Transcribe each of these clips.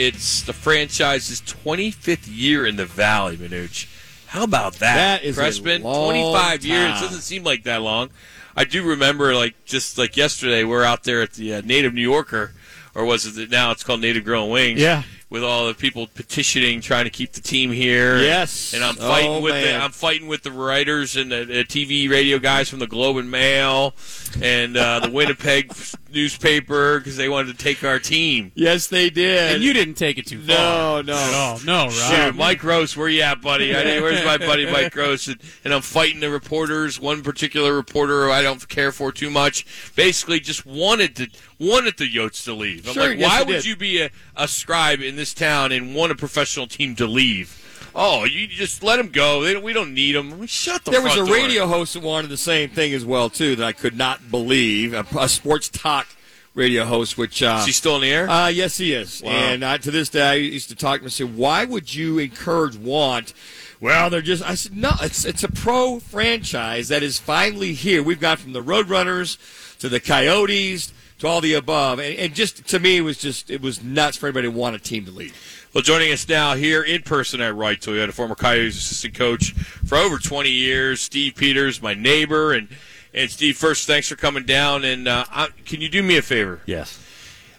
It's the franchise's 25th year in the Valley, Minuch. How about that? That is a Crespin, long 25 years time. doesn't seem like that long. I do remember, like just like yesterday, we're out there at the uh, Native New Yorker, or was it that now it's called Native and Wings? Yeah. with all the people petitioning, trying to keep the team here. Yes. and I'm fighting Oh, with the. I'm fighting with the writers and the, the TV radio guys from the Globe and Mail and uh, the Winnipeg newspaper because they wanted to take our team. Yes, they did. And you didn't take it too far. no, no. At all. No, Rob. Shoot, Mike Gross, where you at, buddy? I mean, where's my buddy Mike Gross? And, and I'm fighting the reporters. One particular reporter who I don't care for too much, basically just wanted to wanted the Yotes to leave. I'm Sure, like, yes, why would did. you be a, a scribe in this town and want a professional team to leave? Oh, you just let them go. They don't, we don't need them. Shut the. There was a door. radio host that wanted the same thing as well too that I could not believe. A, a sports talk radio host, which uh, Is he still in the air? Uh, yes, he is. Wow. And I, to this day, I used to talk to him and say, "Why would you encourage want?" Well, they're just. I said, "No, it's it's a pro franchise that is finally here. We've got from the Roadrunners to the Coyotes to all the above, and, and just to me, it was just it was nuts for anybody to want a team to leave." Well, joining us now here in person at Right Toyota, a former Coyotes assistant coach for over 20 years, Steve Peters, my neighbor, and and Steve, first, thanks for coming down. And uh, I, can you do me a favor? Yes.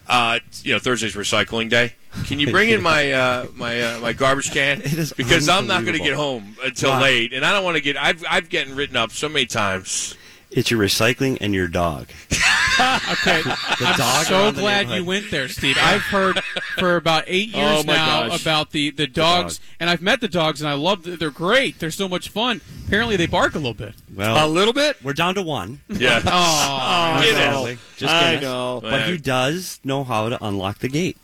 Uh, you know, Thursday's recycling day. Can you bring in my uh, my uh, my garbage can? Because I'm not going to get home until Why? late, and I don't want to get. I've I've gotten written up so many times. It's your recycling and your dog. Okay. The I'm dog so glad you went there, Steve. I've heard for about eight oh years Oh, now gosh. about the, the dogs, dog. and I've met the dogs, and I love them. They're great. They're so much fun. Apparently, they bark a little bit. Well, A little bit. we're down to one. Yeah. Oh, Get it. Just I Guinness. know. But he does know how to unlock the gate.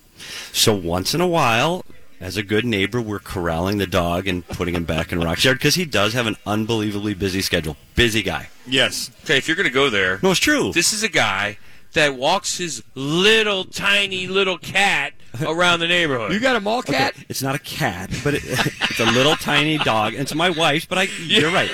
So once in a while, as a good neighbor, we're corralling the dog and putting him back in Rock's yard because he does have an unbelievably busy schedule. Busy guy. Yes. Okay, if you're going to go there, No, it's true. This is a guy that walks his little tiny little cat around the neighborhood. You got a mall cat? Okay, It's not a cat, but it, it's a little tiny dog. And it's my wife's, but I, you're right.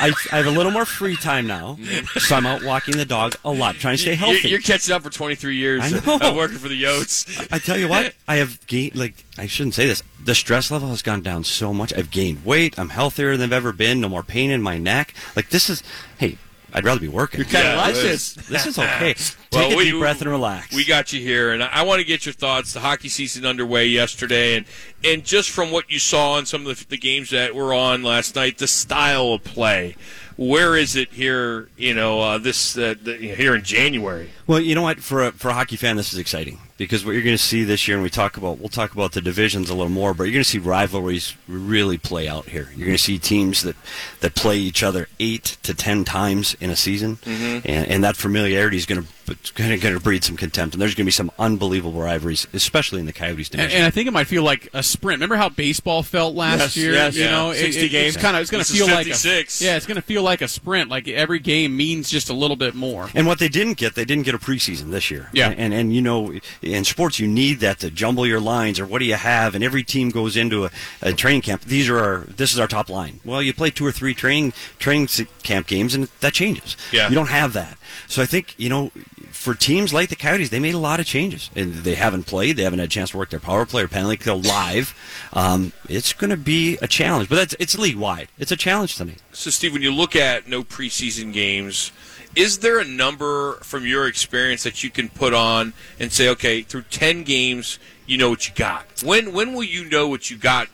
I, I have a little more free time now, so I'm out walking the dog a lot, trying to stay healthy. You're, catching up for 23 years I know. of working for the Yotes. I tell you what, I have gained, like, I shouldn't say this. The stress level has gone down so much. I've gained weight. I'm healthier than I've ever been. No more pain in my neck. Like, this is, hey, I'd rather be working. You're kind of Yeah, like it this. This is okay. Take Well, a we- deep breath and relax. We got you here, and I, I want to get your thoughts. The hockey season underway yesterday, and and just from what you saw in some of the, the games that were on last night, the style of play. Where is it here? You know, uh, this uh, the, here in January. Well, you know what? For a, for a hockey fan, this is exciting because what you're going to see this year, and we talk about, we'll talk about the divisions a little more, but you're going to see rivalries really play out here. You're going to see teams that, that play each other eight to ten times in a season, mm-hmm. and, and that familiarity is going to going to going to breed some contempt, and there's going to be some unbelievable rivalries, especially in the Coyotes And, division. and I think it might feel like a sprint. Remember how baseball felt last Yes, year? yes, you yeah. know, 60 it, games. It's kind of it's going to feel like 56. a yeah, it's going to feel like a sprint. Like every game means just a little bit more. And what they didn't get, they didn't get a preseason this year. Yeah. And and you know, in sports, you need that to jumble your lines or what do you have? And every team goes into a, a training camp. These are our. This is our top line. Well, you play two or three training training camp games, and that changes. Yeah. You don't have that. So I think you know. For teams like the Coyotes, they made a lot of changes, and they haven't played. They haven't had a chance to work their power play or penalty kill live. Um, it's going to be a challenge, but that's, it's league wide. It's a challenge to me. So, Steve, when you look at no preseason games, is there a number from your experience that you can put on and say, okay, through ten games, you know what you got? When when will you know what you got?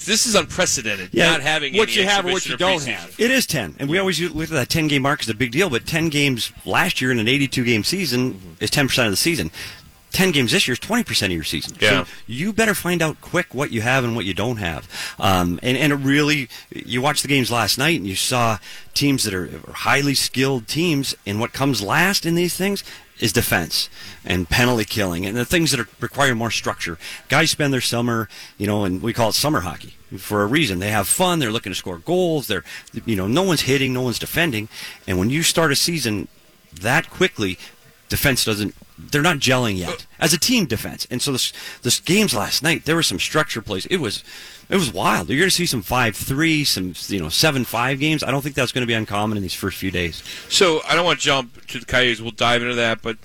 This is unprecedented. Yeah, not having what you have or what you don't preseason. have. It is 10. And we always look at that 10 game mark as a big deal, but 10 games last year in an 82 game season is 10% of the season. 10 games this year is 20% of your season. Yeah. So you better find out quick what you have and what you don't have. Um, and, and it really, you watched the games last night and you saw teams that are are highly skilled teams, and what comes last in these things is defense and penalty killing and the things that are, require more structure. Guys spend their summer, you know, and we call it summer hockey for a reason. They have fun. They're looking to score goals. They're, you know, no one's hitting, no one's defending. And when you start a season that quickly, defense doesn't. They're not gelling yet as a team defense. And so this this games last night, there were some structure plays. It was it was wild. You're going to see some five three, some you know seven five games. I don't think that's going to be uncommon in these first few days. So I don't want to jump to the Coyotes. We'll dive into that, but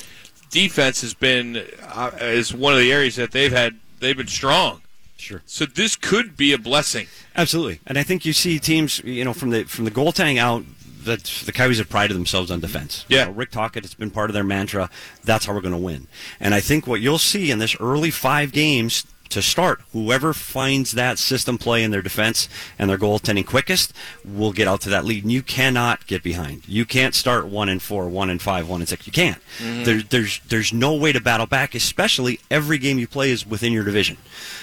defense has been uh, is one of the areas that they've had they've been strong. Sure. So this could be a blessing. Absolutely, and I think you see teams, you know, from the from the goaltending out, that the Coyotes have prided themselves on defense. Mm-hmm. Yeah. You know, Rick Tocchet, it's been part of their mantra. That's how we're going to win. And I think what you'll see in this early five games to start, whoever finds that system play in their defense and their goaltending quickest will get out to that lead. And you cannot get behind. You can't start one and four, one and five, one and six. You can't. Mm-hmm. There, there's there's no way to battle back, especially every game you play is within your division.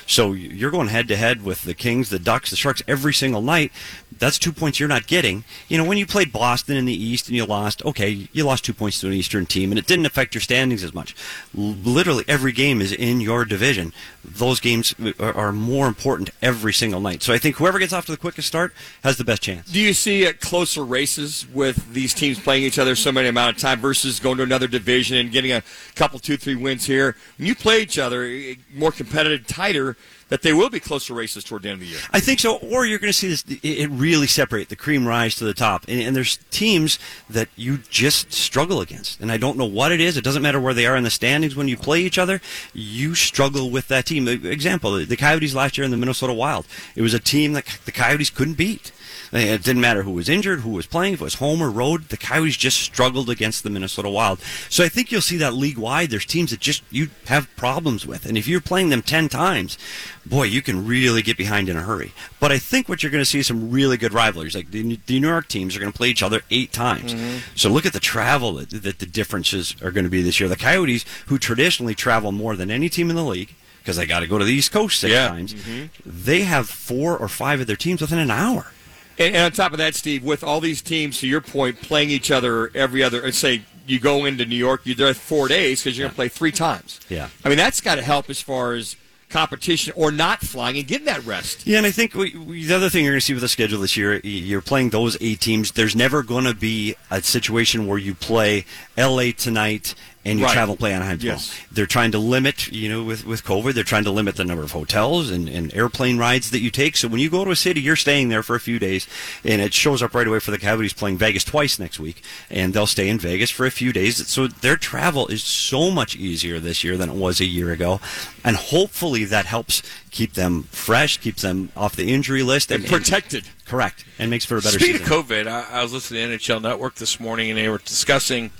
So you're going head to head with the Kings, the Ducks, the Sharks every single night. That's two points you're not getting. You know, when you played Boston in the East and you lost, okay, you lost two points to an Eastern team, and it didn't affect your standings as much. L- literally every game is in your division. Those games are, are more important every single night. So I think whoever gets off to the quickest start has the best chance. Do you see uh, closer races with these teams playing each other so many amount of time versus going to another division and getting a couple, two, three wins here? When you play each other, eh, more competitive, tighter, that they will be closer races toward the end of the year. I think so. Or you're going to see this. It really separate the cream rise to the top, and, and there's teams that you just struggle against. And I don't know what it is. It doesn't matter where they are in the standings when you play each other. You struggle with that team. Example: the Coyotes last year in the Minnesota Wild. It was a team that the Coyotes couldn't beat. It didn't matter who was injured, who was playing, if it was home or road. The Coyotes just struggled against the Minnesota Wild. So I think you'll see that league wide. There's teams that just you have problems with, and if you're playing them ten times, boy, you can really get behind in a hurry. But I think what you're going to see is some really good rivalries. Like the, the New York teams are going to play each other eight times. Mm-hmm. So look at the travel that, that the differences are going to be this year. The Coyotes, who traditionally travel more than any team in the league. Because they got to go to the East Coast six Yeah. times. Mm-hmm. They have four or five of their teams within an hour. And, and on top of that, Steve, with all these teams, to your point, playing each other every other, say you go into New York, you're there four days because you're going to play three times. Yeah. I mean, that's got to help as far as competition or not flying and getting that rest. Yeah, and I think we, we, the other thing you're going to see with the schedule this year, you're playing those eight teams. There's never going to be a situation where you play L.A. tonight and you Right. travel play Anaheim tomorrow. Yes. They're trying to limit, you know, with, with COVID, they're trying to limit the number of hotels and, and airplane rides that you take. So when you go to a city, you're staying there for a few days, and it shows up right away for the Coyotes playing Vegas twice next week, and they'll stay in Vegas for a few days. So their travel is so much easier this year than it was a year ago, and hopefully that helps keep them fresh, keeps them off the injury list, And protected. Correct, and makes for a better Speaking season. of COVID, I, I was listening to NHL Network this morning, and they were discussing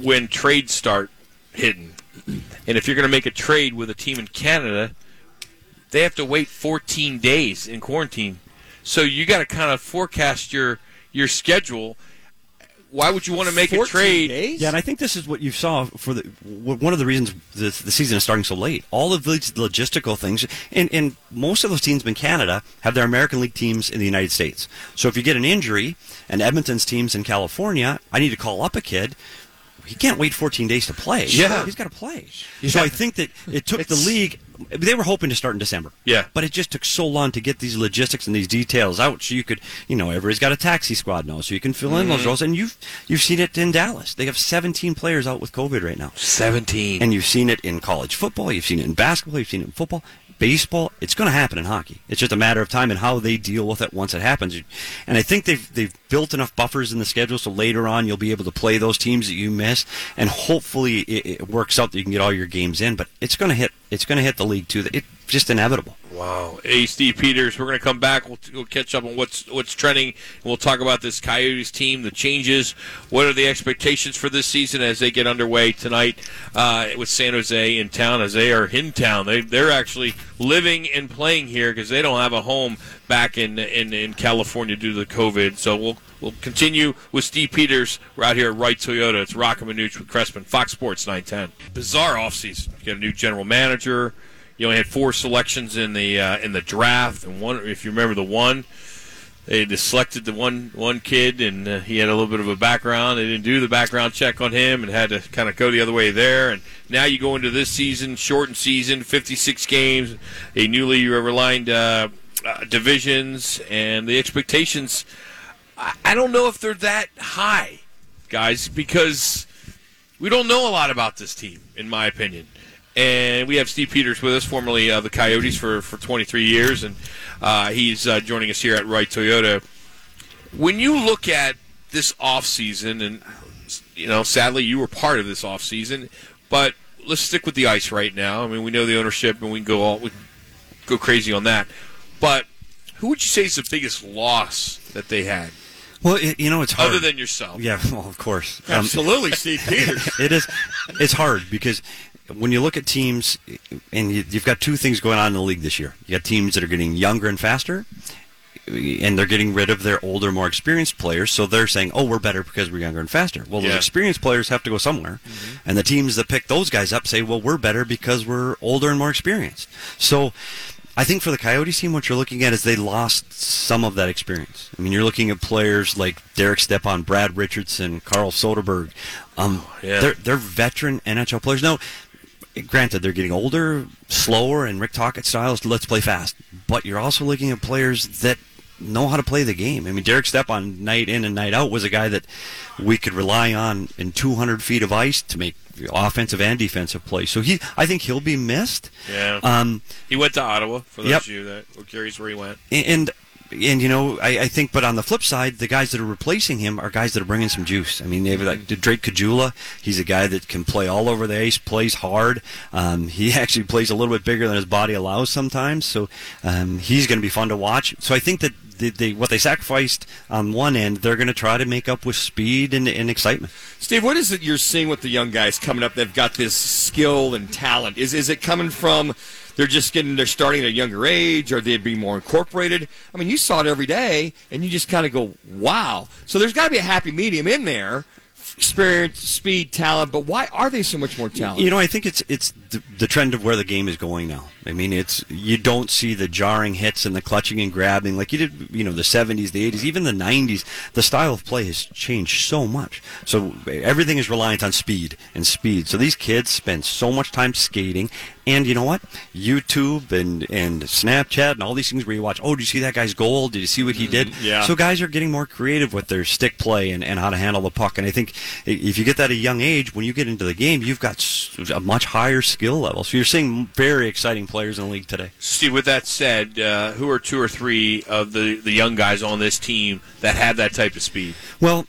when trades start hitting, and if you're going to make a trade with a team in Canada, they have to wait 14 days in quarantine. So you got to kind of forecast your your schedule. Why would you want to make a trade? days? Yeah, and I think this is what you saw for the one of the reasons the, the season is starting so late. All of these logistical things, and, and most of those teams in Canada have their American League teams in the United States. So if you get an injury and Edmonton's teams in California, I need to call up a kid. He can't wait 14 days to play. Yeah. he's got to play. So I think that it took the league. They were hoping to start in December. Yeah. but it just took so long to get these logistics and these details out. So you could, you know, everybody's got a taxi squad now, so you can fill in those mm-hmm. roles. And you've you've seen it in Dallas. They have 17 players out with COVID right now. 17. And you've seen it in college football, you've seen it in basketball, you've seen it in football, baseball. It's going to happen in hockey. It's just a matter of time and how they deal with it once it happens. And I think they've they've built enough buffers in the schedule so later on you'll be able to play those teams that you miss, and hopefully it, it works out that you can get all your games in. But it's going to hit it's going to hit the league too. It's just inevitable. Wow. Hey, Steve Peters, we're going to come back. We'll, we'll catch up on what's what's trending. We'll talk about this Coyotes team, the changes. What are the expectations for this season as they get underway tonight uh, with San Jose in town, as they are in town. They, they're actually living and playing here because they don't have a home back in, in, in California due to the COVID. So we'll we'll continue with Steve Peters. We're out here at Right Toyota. It's Rock and Manuch with Crespin, Fox Sports 910. Bizarre offseason. You got a new general manager. You only had four selections in the uh, in the draft, and one, if you remember the one, they selected the one one kid, and uh, he had a little bit of a background. They didn't do the background check on him, and had to kind of go the other way there. And now you go into this season, shortened season, 56 games, a newly realigned uh, uh, divisions, and the expectations. I, don't know if they're that high, guys, because we don't know a lot about this team, in my opinion. And we have Steve Peters with us, formerly uh, the Coyotes for, for 23 years, and uh, he's uh, joining us here at Right Toyota. When you look at this offseason, and you know, sadly, you were part of this offseason. But let's stick with the ice right now. I mean, we know the ownership, and we can go all we go crazy on that. But who would you say is the biggest loss that they had, Well, it, you know, it's hard. other than yourself? yeah, well, of course. Um, Absolutely, Steve Peters. it is. It's hard because when you look at teams, and you, you've got two things going on in the league this year. You got teams that are getting younger and faster, and they're getting rid of their older, more experienced players. So they're saying, "Oh, we're better because we're younger and faster." Well, Yeah. those experienced players have to go somewhere, and the teams that pick those guys up say, "Well, we're better because we're older and more experienced." So. I think for the Coyotes team, what you're looking at is they lost some of that experience. I mean, you're looking at players like Derek Stepan, Brad Richardson, Carl Soderberg. Um, yeah. They're they're veteran NHL players. Now, granted, they're getting older, slower, and Rick Tocchet styles. Let's play fast. But you're also looking at players that know how to play the game. I mean, Derek Stepan, night in and night out, was a guy that we could rely on in 200 feet of ice to make offensive and defensive play. So he, I think he'll be missed. Yeah. Um, He went to Ottawa. For those Yep. of you that were curious where he went. and and you know I, I think but on the flip side the guys that are replacing him are guys that are bringing some juice. I mean they've like drake Caggiula. He's a guy that can play all over the ice plays hard. Um, he actually plays a little bit bigger than his body allows sometimes. So um, he's going to be fun to watch. So i think that they, they, what they sacrificed on one end they're going to try to make up with speed and, and excitement. Steve, what is it you're seeing with the young guys coming up? They've got this skill and talent. Is is it coming from they're just getting they're starting at a younger age, or they'd be more incorporated? I mean, you saw it every day, and you just kind of go, "Wow!" So there's got to be a happy medium in there. Experience, speed, talent, but why are they so much more talented? You know, I think it's it's the, the trend of where the game is going now. I mean, it's you don't see the jarring hits and the clutching and grabbing like you did. You know, the '70s, the '80s, even the '90s. The style of play has changed so much. So everything is reliant on speed and speed. So these kids spend so much time skating. And you know what? YouTube and, and Snapchat and all these things where you watch, oh, did you see that guy's goal? Did you see what he did? yeah. So guys are getting more creative with their stick play and, and how to handle the puck. And I think if you get that at a young age, when you get into the game, you've got a much higher skill level. So you're seeing very exciting players in the league today. Steve, with that said, uh, who are two or three of the, the young guys on this team that have that type of speed? Well,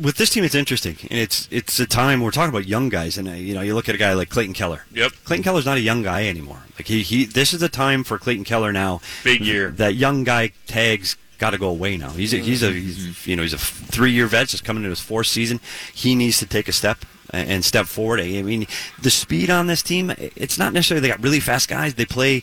with this team, it's interesting, and it's it's a time we're talking about young guys, and uh, you know, you look at a guy like Clayton Keller. Yep. Clayton Keller's not a young guy anymore. Like he, he this is the time for Clayton Keller now. Big year. That young guy tags got to go away now. He's a, he's a he's, you know he's a three year vet, just coming into his fourth season. He needs to take a step and step forward. I mean, the speed on this team, it's not necessarily they got really fast guys. They play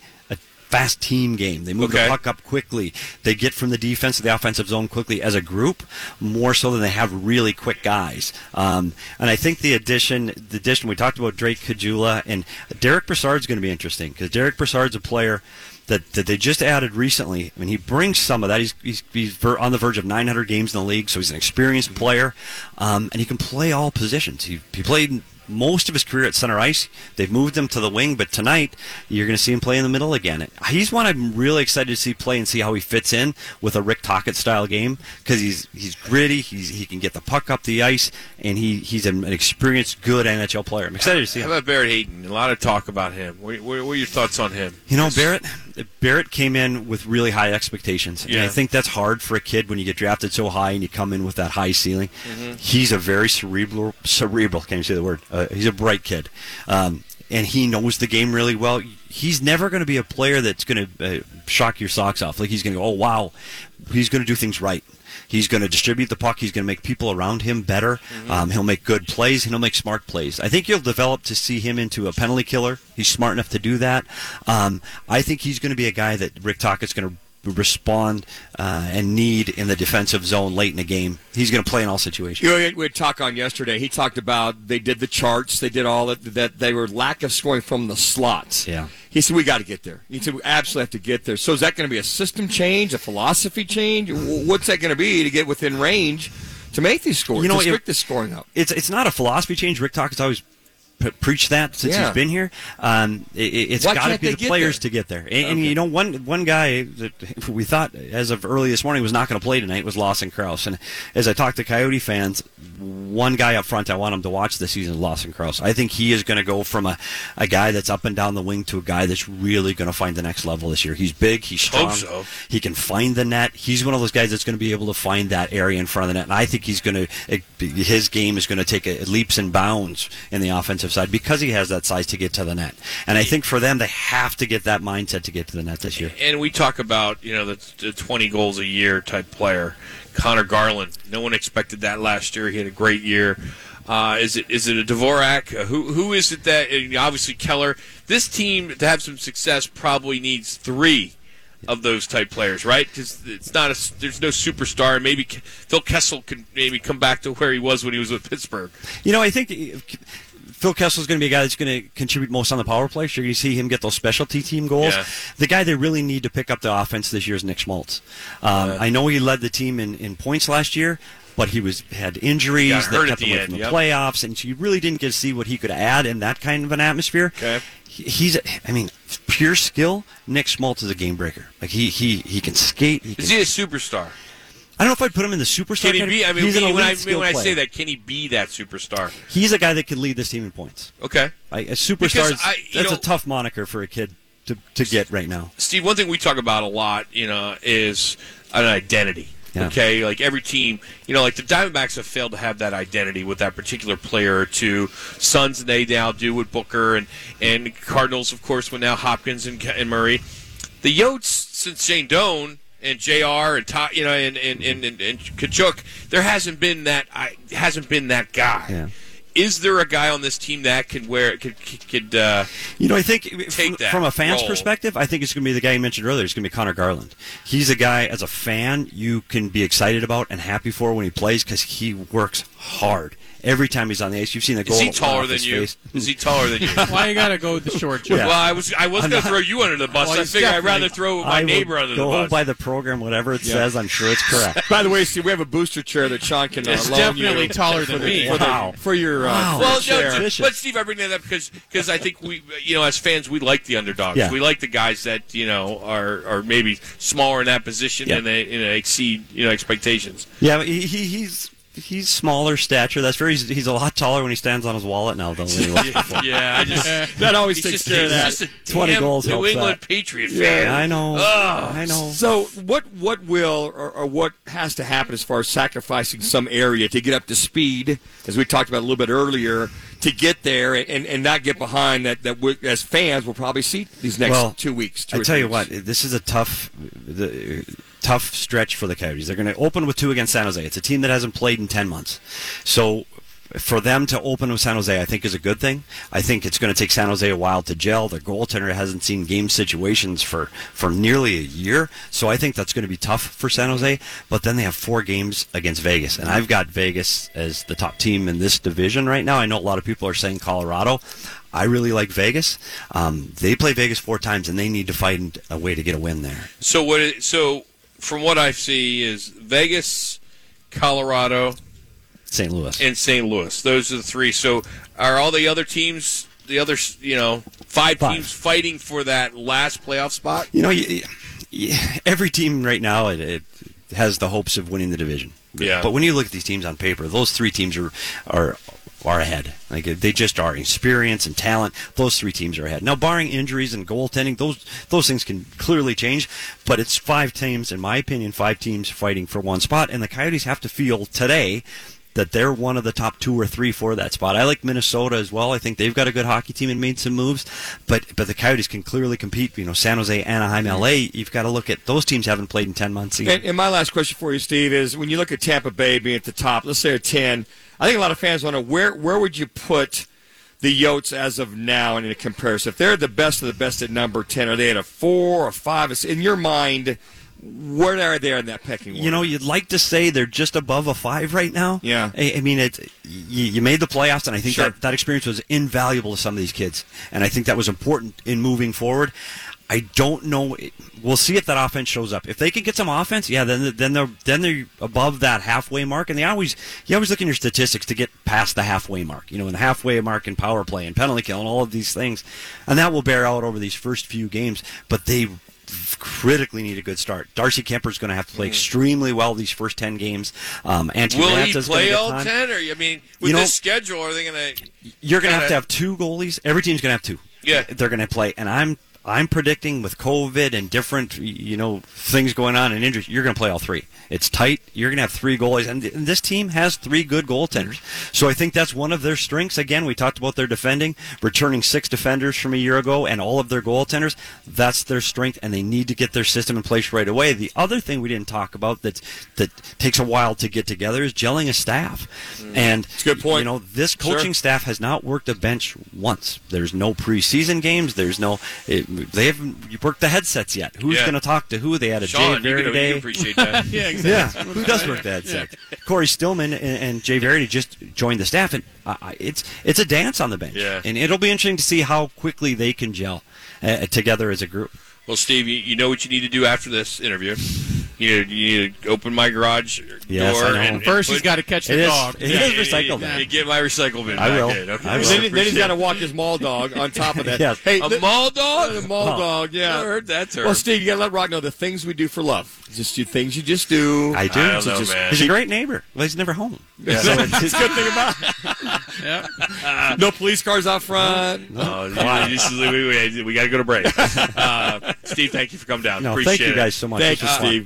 fast team game. They move Okay. the puck up quickly. They get from the defense to the offensive zone quickly as a group, more so than they have really quick guys. Um, and I think the addition, the addition we talked about Drake Caggiula and Derek Brassard's going to be interesting because Derek Brassard's a player. That, that they just added recently. I mean, he brings some of that. He's, he's, he's ver- on the verge of 900 games in the league, so he's an experienced player, um, and he can play all positions. He, he played most of his career at center ice. They've moved him to the wing, but tonight you're going to see him play in the middle again. He's one I'm really excited to see play and see how he fits in with a Rick Tocchet style game because he's he's gritty. He's he can get the puck up the ice, and he he's an experienced, good NHL player. I'm excited to see How him. about Barrett Hayton? A lot of talk about him. What, what, what are your thoughts on him? You know, Barrett Barrett came in with really high expectations, and I think that's hard for a kid when you get drafted so high and you come in with that high ceiling. Mm-hmm. He's a very cerebral, cerebral. Can you say the word? Uh, he's a bright kid, um, and he knows the game really well. He's never going to be a player that's going to uh, shock your socks off. Like he's going to go, oh wow, he's going to do things right. He's going to distribute the puck. He's going to make people around him better. Um, he'll make good plays he'll make smart plays. I think you'll develop to see him into a penalty killer. He's smart enough to do that. Um, I think he's going to be a guy that Rick Tocchet's going to respond uh, and need in the defensive zone late in the game. He's going to play in all situations. You know, we had talk on yesterday. He talked about they did the charts, they did all that. That they were lack of scoring from the slots. Yeah. He said we got to get there. He said we absolutely have to get there. So is that going to be a system change, a philosophy change? What's that going to be to get within range to make these scores? You know, to it- this scoring up. it's it's not a philosophy change. Rick Tocchet's always p- preached that since Yeah. he's been here. Um, it, it's Why got to be the players there? to get there. And, and you know, one one guy that we thought as of early this morning was not going to play tonight was Lawson Crouse. And as I talked to Coyote fans, one guy up front I want him to watch this season is Lawson Crouse. I think he is going to go from a, a guy that's up and down the wing to a guy that's really going to find the next level this year. He's big, he's strong, Hope so. he can find the net. He's one of those guys that's going to be able to find that area in front of the net. And I think he's going to, his game is going to take a, leaps and bounds in the offensive offensive side because he has that size to get to the net. And I think for them, they have to get that mindset to get to the net this year. And we talk about you know the, the 20 goals a year type player, Conor Garland. No one expected that last year. He had a great year. Uh, is it is it a Dvorak? Uh, who who is it that? obviously Keller. This team to have some success probably needs three of those type players, right? Because it's not a there's no superstar. Maybe Phil Kessel can maybe come back to where he was when he was with Pittsburgh. You know, I think Phil Kessel is going to be a guy that's going to contribute most on the power play. So you're going to see him get those specialty team goals. Yeah. The guy they really need to pick up the offense this year is Nick Schmaltz. Um, I know he led the team in, in points last year, but he was had injuries that kept him away end, from the yep. playoffs, and so you really didn't get to see what he could add in that kind of an atmosphere. Okay. He- He's, I mean, pure skill. Nick Schmaltz is a game breaker. Like he he he can skate. He can, Is he a superstar? I don't know if I'd put him in the superstar. Can he category. be? I mean, he's an when, I, when I say that, can he be that superstar? he's a guy that can lead this team in points. Okay. I, a superstar. That's know- a tough moniker for a kid to, to get right now. Steve, one thing we talk about a lot, you know, is an identity. Yeah. Okay, like every team, you know, like the Diamondbacks have failed to have that identity with that particular player or two. Suns they now do with Booker, and and Cardinals, of course, with now Hopkins and, and Murray. The Yotes, since Shane Doan and Jr. and Todd, you know, and and, and, and, and Tkachuk, there hasn't been that. I hasn't been that guy. Yeah. Is there a guy on this team that can wear could could uh, You know, I think Take f- from a fan's role. perspective, I think it's going to be the guy you mentioned earlier. It's going to be Conor Garland. He's a guy, as a fan, you can be excited about and happy for when he plays because he works hard. Every time he's on the ice, you've seen the goal. is he taller than you? face. Is he taller than you? Why you gotta go with the short joke? Yeah. Well, I was I was I'm going to not- throw you under the bus. Well, I figure I'd rather throw my I neighbor under the go bus. by the program, whatever it says. I'm sure it's correct. By the way, Steve, we have a booster chair that Sean can uh, It's loan definitely you taller than me. for, the- Wow. for your uh, Wow. well, chair. no, Vicious. but Steve, I bring that up because because I think we, you know, as fans, we like the underdogs. Yeah. We like the guys that you know are are maybe smaller in that position Yeah. and they you know, exceed you know expectations. Yeah, he, he, he's he's smaller stature. That's very. He's a lot taller when he stands on his wallet now than when he was before. Yeah, I just That always he's takes just, care of that. he's just a 20 damn goals New helps England that. Patriot Yeah, fan. I know. Ugh. I know. So what what will or, or what has to happen as far as sacrificing some area to get up to speed, as we talked about a little bit earlier, to get there and, and not get behind that that we, as fans we'll probably see these next Well, two weeks. Two I tell three you what, this is a tough, the, tough stretch for the Coyotes. They're going to open with two against San Jose. It's a team that hasn't played in ten months, so for them to open with San Jose, I think is a good thing. I think it's going to take San Jose a while to gel. Their goaltender hasn't seen game situations for for nearly a year, so I think that's going to be tough for San Jose. But then they have four games against Vegas, and I've got Vegas as the top team in this division right now. I know a lot of people are saying Colorado. I really like Vegas. Um, they play Vegas four times, and they need to find a way to get a win there. So what? So from what I see is Vegas, Colorado, St. Louis. and St. Louis. Those are the three. So are all the other teams, the other you know five, Five. teams fighting for that last playoff spot? You know, you, you, every team right now it, it has the hopes of winning the division. Yeah. But when you look at these teams on paper, those three teams are are are ahead. Like they just are experience and talent. Those three teams are ahead. Now, barring injuries and goaltending, those those things can clearly change. But it's five teams, in my opinion, five teams fighting for one spot, and the Coyotes have to feel today that they're one of the top two or three for that spot. I like Minnesota as well. I think they've got a good hockey team and made some moves, but but the Coyotes can clearly compete. You know, San Jose, Anaheim, LA. You've got to look at those teams haven't played in ten months. Either. And, and my last question for you, Steve, is when you look at Tampa Bay being at the top, let's say a ten, I think a lot of fans want to where where would you put the Yotes as of now and in a comparison? If they're the best of the best at number ten, are they at a four or five? In your mind, where are they in that pecking order? You know, you'd like to say they're just above a five right now. Yeah. I, I mean, it. You, you made the playoffs, and I think Sure. that that experience was invaluable to some of these kids, and I think that was important in moving forward. I don't know. We'll see if that offense shows up. If they can get some offense, yeah, then then they're then they're above that halfway mark. And they always you always look in your statistics to get past the halfway mark. You know, in the halfway mark and power play and penalty kill and all of these things, and that will bear out over these first few games. But they critically need a good start. Darcy Kuemper's going to have to play extremely well these first ten games. Um, Antti Will he play all time. ten? Or I mean, with You know- this schedule, are they going to? You're going to have to have two goalies. Every team's going to have two. Yeah. they're going to play, and I'm I'm predicting with COVID and different, you know, things going on and injuries, you're going to play all three. It's tight. You're going to have three goalies, and this team has three good goaltenders. So I think that's one of their strengths. Again, we talked about their defending, returning six defenders from a year ago, and all of their goaltenders. That's their strength, and they need to get their system in place right away. The other thing we didn't talk about that that takes a while to get together is gelling a staff. Mm. And It's a good point. You know, this Sure. coaching staff has not worked a bench once. There's no preseason games. There's no. It, they haven't worked the headsets yet. Who's Yeah. going to talk to who? They had a Sean, Jay you can, you Varady. can appreciate that. yeah, Yeah, who does work that set? Cory Stillman and, and Jay Varady just joined the staff, and uh, it's it's a dance on the bench. Yeah. and it'll be interesting to see how quickly they can gel uh, together as a group. Well, Steve, you, you know what you need to do after this interview. You, you need to open my garage Yes, door I know. and, and First, he's put- got to catch It the is- dog. it Yeah. is recycle bin. and get my recycle bin. I back will. in. Okay. I will. Then, he- then he's Appreciate got to walk his mall dog on top of that. Yes. Hey, a the- mall dog. The mall dog, yeah. Never heard that term. Well, Steve, you got to let Rock know the things we do for love. Just you things you just do. I do. I don't So know, just- man. He's a great neighbor. Well, he's never home. That's a good thing about it. Yeah. No police cars out front. Oh, you- you just- we, we, we got to go to break. Uh, Steve, thank you for coming down. No, Appreciate thank you it. guys so much. Thank This you, was fun. Steve.